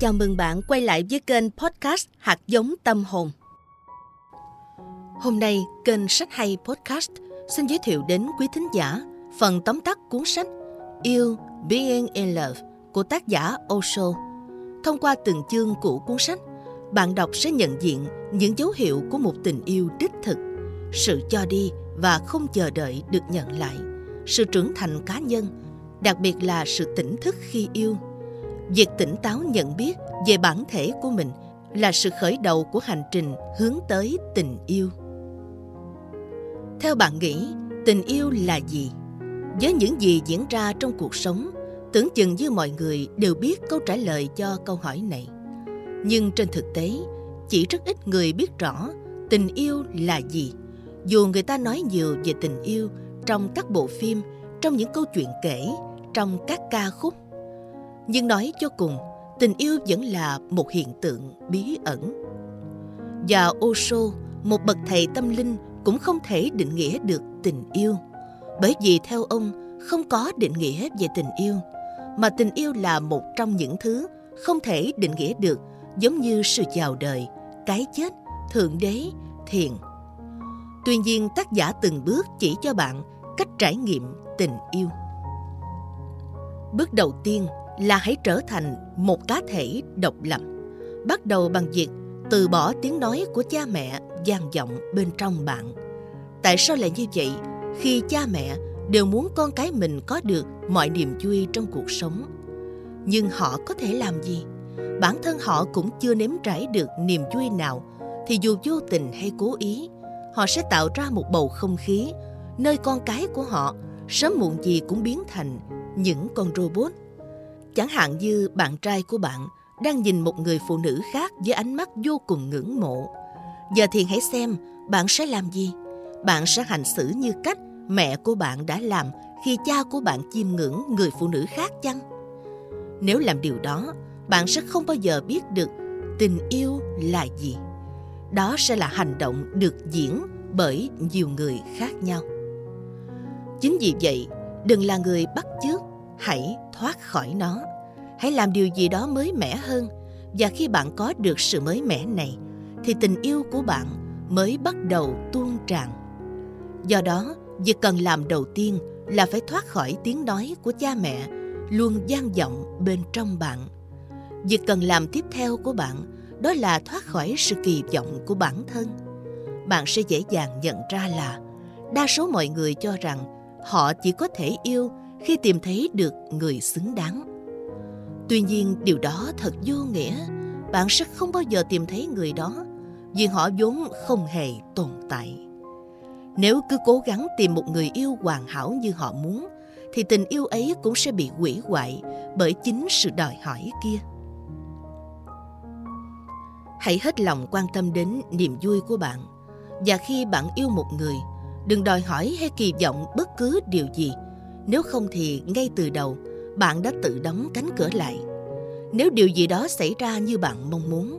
Chào mừng bạn quay lại với kênh podcast Hạt giống tâm hồn. Hôm nay, kênh Sách Hay Podcast xin giới thiệu đến quý thính giả phần tóm tắt cuốn sách Yêu Being in Love của tác giả Osho. Thông qua từng chương của cuốn sách, bạn đọc sẽ nhận diện những dấu hiệu của một tình yêu đích thực, sự cho đi và không chờ đợi được nhận lại, sự trưởng thành cá nhân, đặc biệt là sự tỉnh thức khi yêu – việc tỉnh táo nhận biết về bản thể của mình là sự khởi đầu của hành trình hướng tới tình yêu. Theo bạn nghĩ, tình yêu là gì? Với những gì diễn ra trong cuộc sống, tưởng chừng như mọi người đều biết câu trả lời cho câu hỏi này. Nhưng trên thực tế, chỉ rất ít người biết rõ tình yêu là gì, dù người ta nói nhiều về tình yêu trong các bộ phim, trong những câu chuyện kể, trong các ca khúc nhưng nói cho cùng, tình yêu vẫn là một hiện tượng bí ẩn. Và Osho, một bậc thầy tâm linh, cũng không thể định nghĩa được tình yêu. Bởi vì theo ông, không có định nghĩa về tình yêu, mà tình yêu là một trong những thứ không thể định nghĩa được, giống như sự chào đời, cái chết, thượng đế, thiền. Tuy nhiên, tác giả từng bước chỉ cho bạn cách trải nghiệm tình yêu. Bước đầu tiên là hãy trở thành một cá thể độc lập. Bắt đầu bằng việc từ bỏ tiếng nói của cha mẹ vang vọng bên trong bạn. Tại sao lại như vậy? Khi cha mẹ đều muốn con cái mình có được mọi niềm vui trong cuộc sống. Nhưng họ có thể làm gì? Bản thân họ cũng chưa nếm trải được niềm vui nào, thì dù vô tình hay cố ý, họ sẽ tạo ra một bầu không khí, nơi con cái của họ sớm muộn gì cũng biến thành những con robot. Chẳng hạn như bạn trai của bạn đang nhìn một người phụ nữ khác với ánh mắt vô cùng ngưỡng mộ. Giờ thì hãy xem bạn sẽ làm gì? Bạn sẽ hành xử như cách mẹ của bạn đã làm khi cha của bạn chiêm ngưỡng người phụ nữ khác chăng? Nếu làm điều đó, bạn sẽ không bao giờ biết được tình yêu là gì. Đó sẽ là hành động được diễn bởi nhiều người khác nhau. Chính vì vậy, đừng là người bắt chước hãy thoát khỏi nó hãy làm điều gì đó mới mẻ hơn. Và khi bạn có được sự mới mẻ này, thì tình yêu của bạn mới bắt đầu tuôn tràn. Do đó, việc cần làm đầu tiên là phải thoát khỏi tiếng nói của cha mẹ luôn gian vọng bên trong bạn. Việc cần làm tiếp theo của bạn đó là thoát khỏi sự kỳ vọng của bản thân. Bạn sẽ dễ dàng nhận ra là đa số mọi người cho rằng họ chỉ có thể yêu khi tìm thấy được người xứng đáng tuy nhiên, điều đó thật vô nghĩa. Bạn sẽ không bao giờ tìm thấy người đó, vì họ vốn không hề tồn tại. Nếu cứ cố gắng tìm một người yêu hoàn hảo như họ muốn, thì tình yêu ấy cũng sẽ bị hủy hoại bởi chính sự đòi hỏi kia. Hãy hết lòng quan tâm đến niềm vui của bạn. Và khi bạn yêu một người, đừng đòi hỏi hay kỳ vọng bất cứ điều gì. Nếu không thì ngay từ đầu bạn đã tự đóng cánh cửa lại. Nếu điều gì đó xảy ra như bạn mong muốn,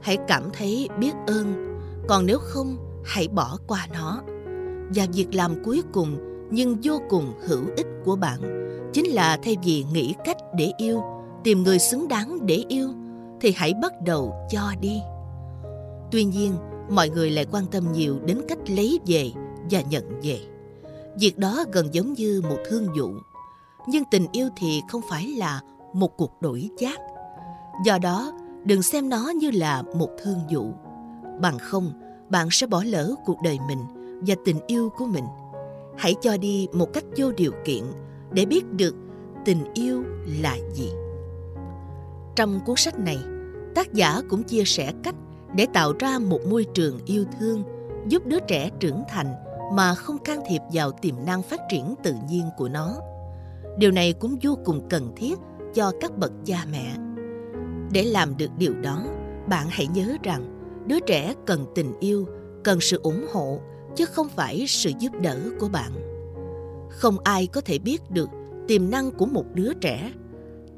hãy cảm thấy biết ơn, còn nếu không, hãy bỏ qua nó. Và việc làm cuối cùng nhưng vô cùng hữu ích của bạn chính là thay vì nghĩ cách để yêu, tìm người xứng đáng để yêu, thì hãy bắt đầu cho đi. Tuy nhiên, mọi người lại quan tâm nhiều đến cách lấy về và nhận về. Việc đó gần giống như một thương vụ nhưng tình yêu thì không phải là một cuộc đổi chác. Do đó, đừng xem nó như là một thương vụ. Bằng không, bạn sẽ bỏ lỡ cuộc đời mình và tình yêu của mình. Hãy cho đi một cách vô điều kiện để biết được tình yêu là gì. Trong cuốn sách này, tác giả cũng chia sẻ cách để tạo ra một môi trường yêu thương giúp đứa trẻ trưởng thành mà không can thiệp vào tiềm năng phát triển tự nhiên của nó điều này cũng vô cùng cần thiết cho các bậc cha mẹ. Để làm được điều đó, bạn hãy nhớ rằng đứa trẻ cần tình yêu, cần sự ủng hộ, chứ không phải sự giúp đỡ của bạn. Không ai có thể biết được tiềm năng của một đứa trẻ.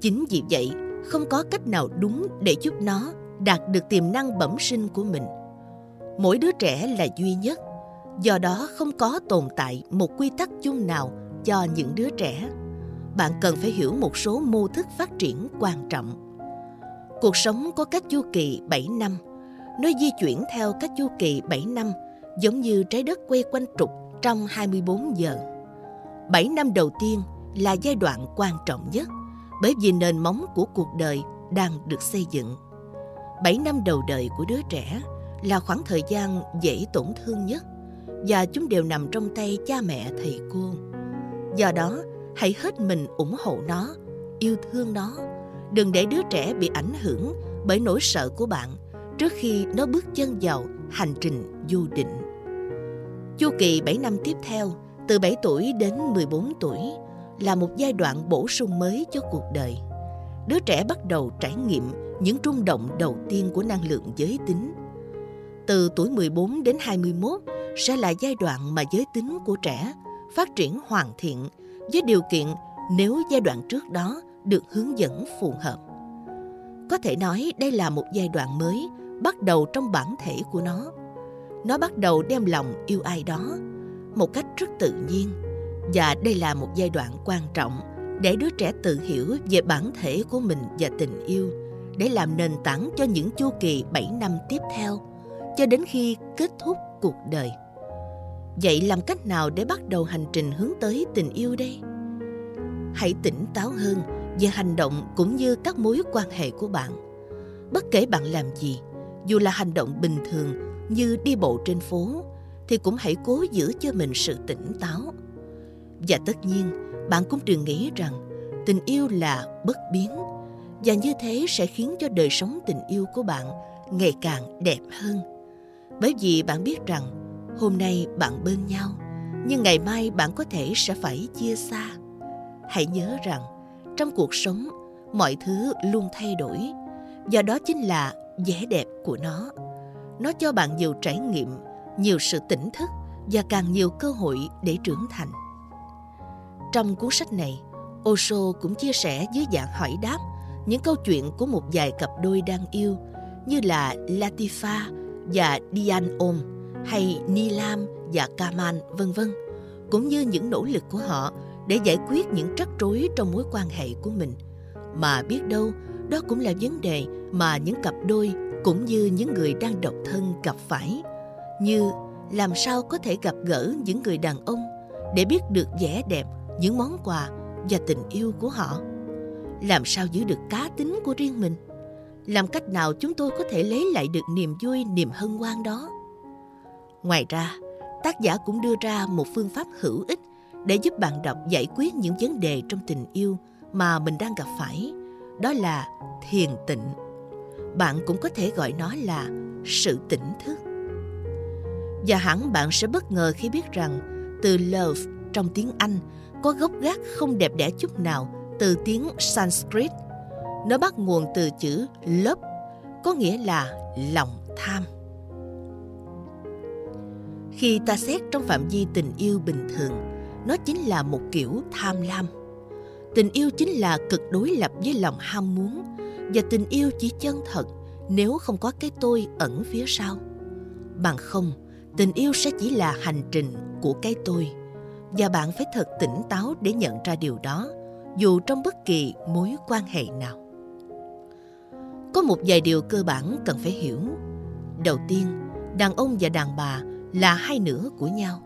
Chính vì vậy, không có cách nào đúng để giúp nó đạt được tiềm năng bẩm sinh của mình. Mỗi đứa trẻ là duy nhất, do đó không có tồn tại một quy tắc chung nào cho những đứa trẻ bạn cần phải hiểu một số mô thức phát triển quan trọng Cuộc sống có các chu kỳ 7 năm. Nó di chuyển theo các chu kỳ 7 năm giống như trái đất quay quanh trục trong 24 giờ. 7 năm đầu tiên là giai đoạn quan trọng nhất bởi vì nền móng của cuộc đời đang được xây dựng. 7 năm đầu đời của đứa trẻ là khoảng thời gian dễ tổn thương nhất và chúng đều nằm trong tay cha mẹ thầy cô. Do đó, hãy hết mình ủng hộ nó, yêu thương nó. Đừng để đứa trẻ bị ảnh hưởng bởi nỗi sợ của bạn trước khi nó bước chân vào hành trình du định. Chu kỳ 7 năm tiếp theo, từ 7 tuổi đến 14 tuổi, là một giai đoạn bổ sung mới cho cuộc đời. Đứa trẻ bắt đầu trải nghiệm những rung động đầu tiên của năng lượng giới tính. Từ tuổi 14 đến 21 sẽ là giai đoạn mà giới tính của trẻ phát triển hoàn thiện với điều kiện nếu giai đoạn trước đó được hướng dẫn phù hợp. Có thể nói đây là một giai đoạn mới bắt đầu trong bản thể của nó. Nó bắt đầu đem lòng yêu ai đó một cách rất tự nhiên, và đây là một giai đoạn quan trọng để đứa trẻ tự hiểu về bản thể của mình và tình yêu, để làm nền tảng cho những chu kỳ 7 năm tiếp theo, cho đến khi kết thúc cuộc đời. Vậy làm cách nào để bắt đầu hành trình hướng tới tình yêu đây? Hãy tỉnh táo hơn về hành động cũng như các mối quan hệ của bạn. Bất kể bạn làm gì, dù là hành động bình thường như đi bộ trên phố, thì cũng hãy cố giữ cho mình sự tỉnh táo. Và tất nhiên, bạn cũng đừng nghĩ rằng tình yêu là bất biến và như thế sẽ khiến cho đời sống tình yêu của bạn ngày càng đẹp hơn. Bởi vì bạn biết rằng hôm nay bạn bên nhau, nhưng ngày mai bạn có thể sẽ phải chia xa. Hãy nhớ rằng trong cuộc sống mọi thứ luôn thay đổi và đó chính là vẻ đẹp của nó. Nó cho bạn nhiều trải nghiệm, nhiều sự tỉnh thức và càng nhiều cơ hội để trưởng thành. Trong cuốn sách này, Osho cũng chia sẻ dưới dạng hỏi đáp những câu chuyện của một vài cặp đôi đang yêu như là Latifa và Dian Om hay Nilam và Kaman, vân vân, cũng như những nỗ lực của họ để giải quyết những rắc rối trong mối quan hệ của mình. Mà biết đâu, đó cũng là vấn đề mà những cặp đôi cũng như những người đang độc thân gặp phải. Như làm sao có thể gặp gỡ những người đàn ông để biết được vẻ đẹp, những món quà và tình yêu của họ? Làm sao giữ được cá tính của riêng mình? Làm cách nào chúng tôi có thể lấy lại được niềm vui, niềm hân hoan đó? Ngoài ra, tác giả cũng đưa ra một phương pháp hữu ích để giúp bạn đọc giải quyết những vấn đề trong tình yêu mà mình đang gặp phải, đó là thiền tịnh. Bạn cũng có thể gọi nó là sự tỉnh thức. Và hẳn bạn sẽ bất ngờ khi biết rằng từ love trong tiếng anh có gốc gác không đẹp đẽ chút nào từ tiếng sanskrit. Nó bắt nguồn từ chữ love có nghĩa là lòng tham khi ta xét trong phạm vi tình yêu bình thường, nó chính là một kiểu tham lam. Tình yêu chính là cực đối lập với lòng ham muốn, và tình yêu chỉ chân thật nếu không có cái tôi ẩn phía sau. Bằng không, tình yêu sẽ chỉ là hành trình của cái tôi, và bạn phải thật tỉnh táo để nhận ra điều đó, dù trong bất kỳ mối quan hệ nào. Có một vài điều cơ bản cần phải hiểu. Đầu tiên, đàn ông và đàn bà là hai nửa của nhau,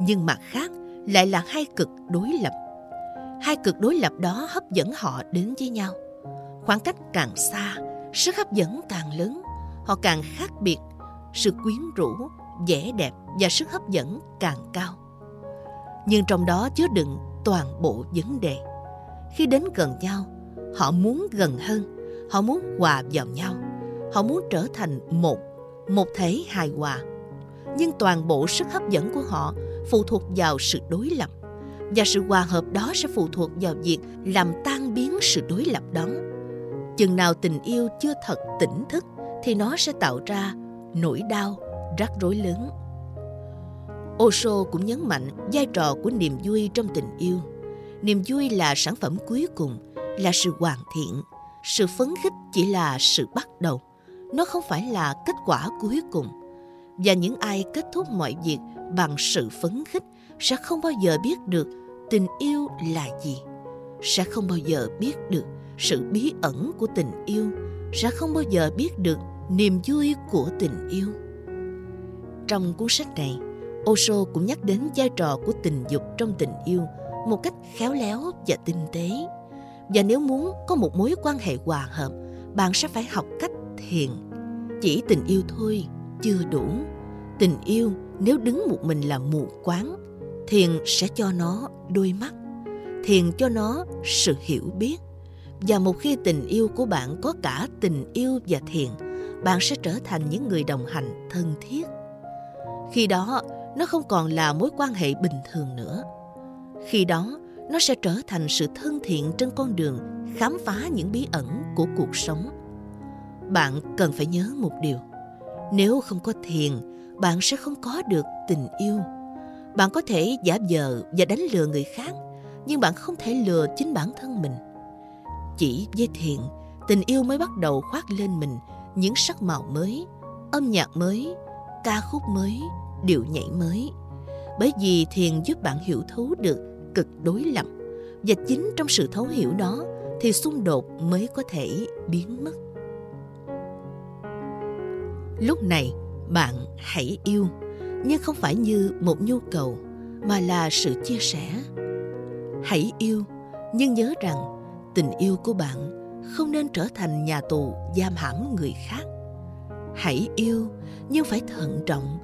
nhưng mặt khác lại là hai cực đối lập. Hai cực đối lập đó hấp dẫn họ đến với nhau. Khoảng cách càng xa, sức hấp dẫn càng lớn, họ càng khác biệt, sự quyến rũ, vẻ đẹp và sức hấp dẫn càng cao. Nhưng trong đó chứa đựng toàn bộ vấn đề. Khi đến gần nhau, họ muốn gần hơn, họ muốn hòa vào nhau, họ muốn trở thành một một thể hài hòa nhưng toàn bộ sức hấp dẫn của họ phụ thuộc vào sự đối lập và sự hòa hợp đó sẽ phụ thuộc vào việc làm tan biến sự đối lập đó chừng nào tình yêu chưa thật tỉnh thức thì nó sẽ tạo ra nỗi đau rắc rối lớn Osho cũng nhấn mạnh vai trò của niềm vui trong tình yêu. Niềm vui là sản phẩm cuối cùng, là sự hoàn thiện. Sự phấn khích chỉ là sự bắt đầu. Nó không phải là kết quả cuối cùng. Và những ai kết thúc mọi việc bằng sự phấn khích sẽ không bao giờ biết được tình yêu là gì. Sẽ không bao giờ biết được sự bí ẩn của tình yêu sẽ không bao giờ biết được niềm vui của tình yêu. Trong cuốn sách này, Osho cũng nhắc đến vai trò của tình dục trong tình yêu một cách khéo léo và tinh tế. Và nếu muốn có một mối quan hệ hòa hợp, bạn sẽ phải học cách thiền. Chỉ tình yêu thôi chưa đủ. Tình yêu nếu đứng một mình là mù quáng, thiền sẽ cho nó đôi mắt, thiền cho nó sự hiểu biết. Và một khi tình yêu của bạn có cả tình yêu và thiền, bạn sẽ trở thành những người đồng hành thân thiết. Khi đó, nó không còn là mối quan hệ bình thường nữa. Khi đó, nó sẽ trở thành sự thân thiện trên con đường khám phá những bí ẩn của cuộc sống. Bạn cần phải nhớ một điều. Nếu không có thiền, bạn sẽ không có được tình yêu. Bạn có thể giả vờ và đánh lừa người khác, nhưng bạn không thể lừa chính bản thân mình. Chỉ với thiền, tình yêu mới bắt đầu khoác lên mình những sắc màu mới, âm nhạc mới, ca khúc mới, điệu nhảy mới. Bởi vì thiền giúp bạn hiểu thấu được cực đối lập và chính trong sự thấu hiểu đó thì xung đột mới có thể biến mất. Lúc này, bạn hãy yêu, nhưng không phải như một nhu cầu mà là sự chia sẻ. Hãy yêu, nhưng nhớ rằng tình yêu của bạn không nên trở thành nhà tù giam hãm người khác. Hãy yêu, nhưng phải thận trọng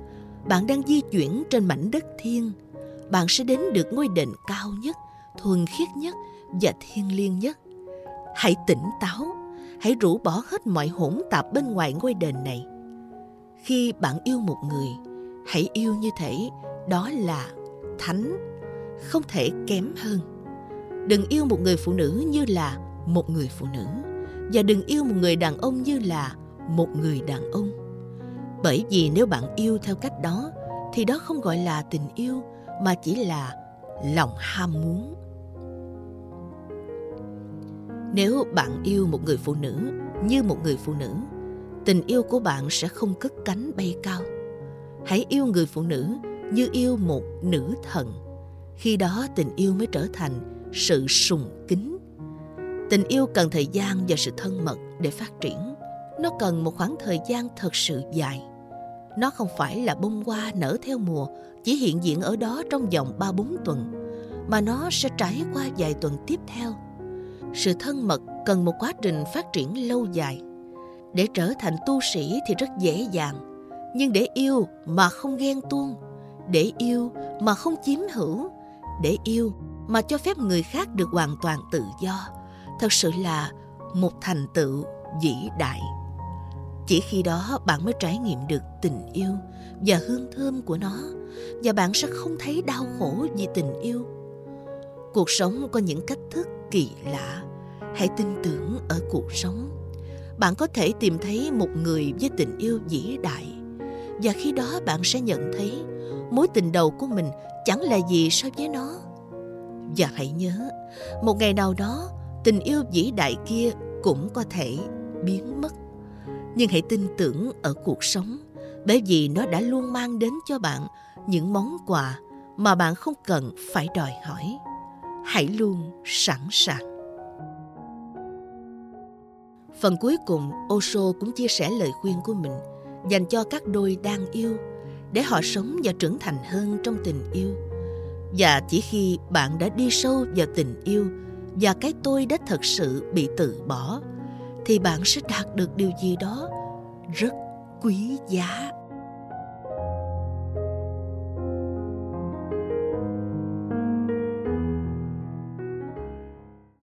bạn đang di chuyển trên mảnh đất thiên bạn sẽ đến được ngôi đền cao nhất thuần khiết nhất và thiêng liêng nhất hãy tỉnh táo hãy rũ bỏ hết mọi hỗn tạp bên ngoài ngôi đền này khi bạn yêu một người, hãy yêu như thể đó là thánh, không thể kém hơn. Đừng yêu một người phụ nữ như là một người phụ nữ, và đừng yêu một người đàn ông như là một người đàn ông. Bởi vì nếu bạn yêu theo cách đó, thì đó không gọi là tình yêu, mà chỉ là lòng ham muốn. Nếu bạn yêu một người phụ nữ như một người phụ nữ tình yêu của bạn sẽ không cất cánh bay cao. Hãy yêu người phụ nữ như yêu một nữ thần. Khi đó tình yêu mới trở thành sự sùng kính. Tình yêu cần thời gian và sự thân mật để phát triển. Nó cần một khoảng thời gian thật sự dài. Nó không phải là bông hoa nở theo mùa, chỉ hiện diện ở đó trong vòng 3-4 tuần, mà nó sẽ trải qua vài tuần tiếp theo. Sự thân mật cần một quá trình phát triển lâu dài. Để trở thành tu sĩ thì rất dễ dàng, nhưng để yêu mà không ghen tuông, để yêu mà không chiếm hữu, để yêu mà cho phép người khác được hoàn toàn tự do, thật sự là một thành tựu vĩ đại. Chỉ khi đó bạn mới trải nghiệm được tình yêu và hương thơm của nó và bạn sẽ không thấy đau khổ vì tình yêu. Cuộc sống có những cách thức kỳ lạ. Hãy tin tưởng ở cuộc sống bạn có thể tìm thấy một người với tình yêu vĩ đại. Và khi đó bạn sẽ nhận thấy mối tình đầu của mình chẳng là gì so với nó. Và hãy nhớ, một ngày nào đó, tình yêu vĩ đại kia cũng có thể biến mất. Nhưng hãy tin tưởng ở cuộc sống, bởi vì nó đã luôn mang đến cho bạn những món quà mà bạn không cần phải đòi hỏi. Hãy luôn sẵn sàng phần cuối cùng, osho cũng chia sẻ lời khuyên của mình, dành cho các đôi đang yêu, để họ sống và trưởng thành hơn trong tình yêu. Và chỉ khi bạn đã đi sâu vào tình yêu và cái tôi đã thật sự bị từ bỏ, thì bạn sẽ đạt được điều gì đó rất quý giá.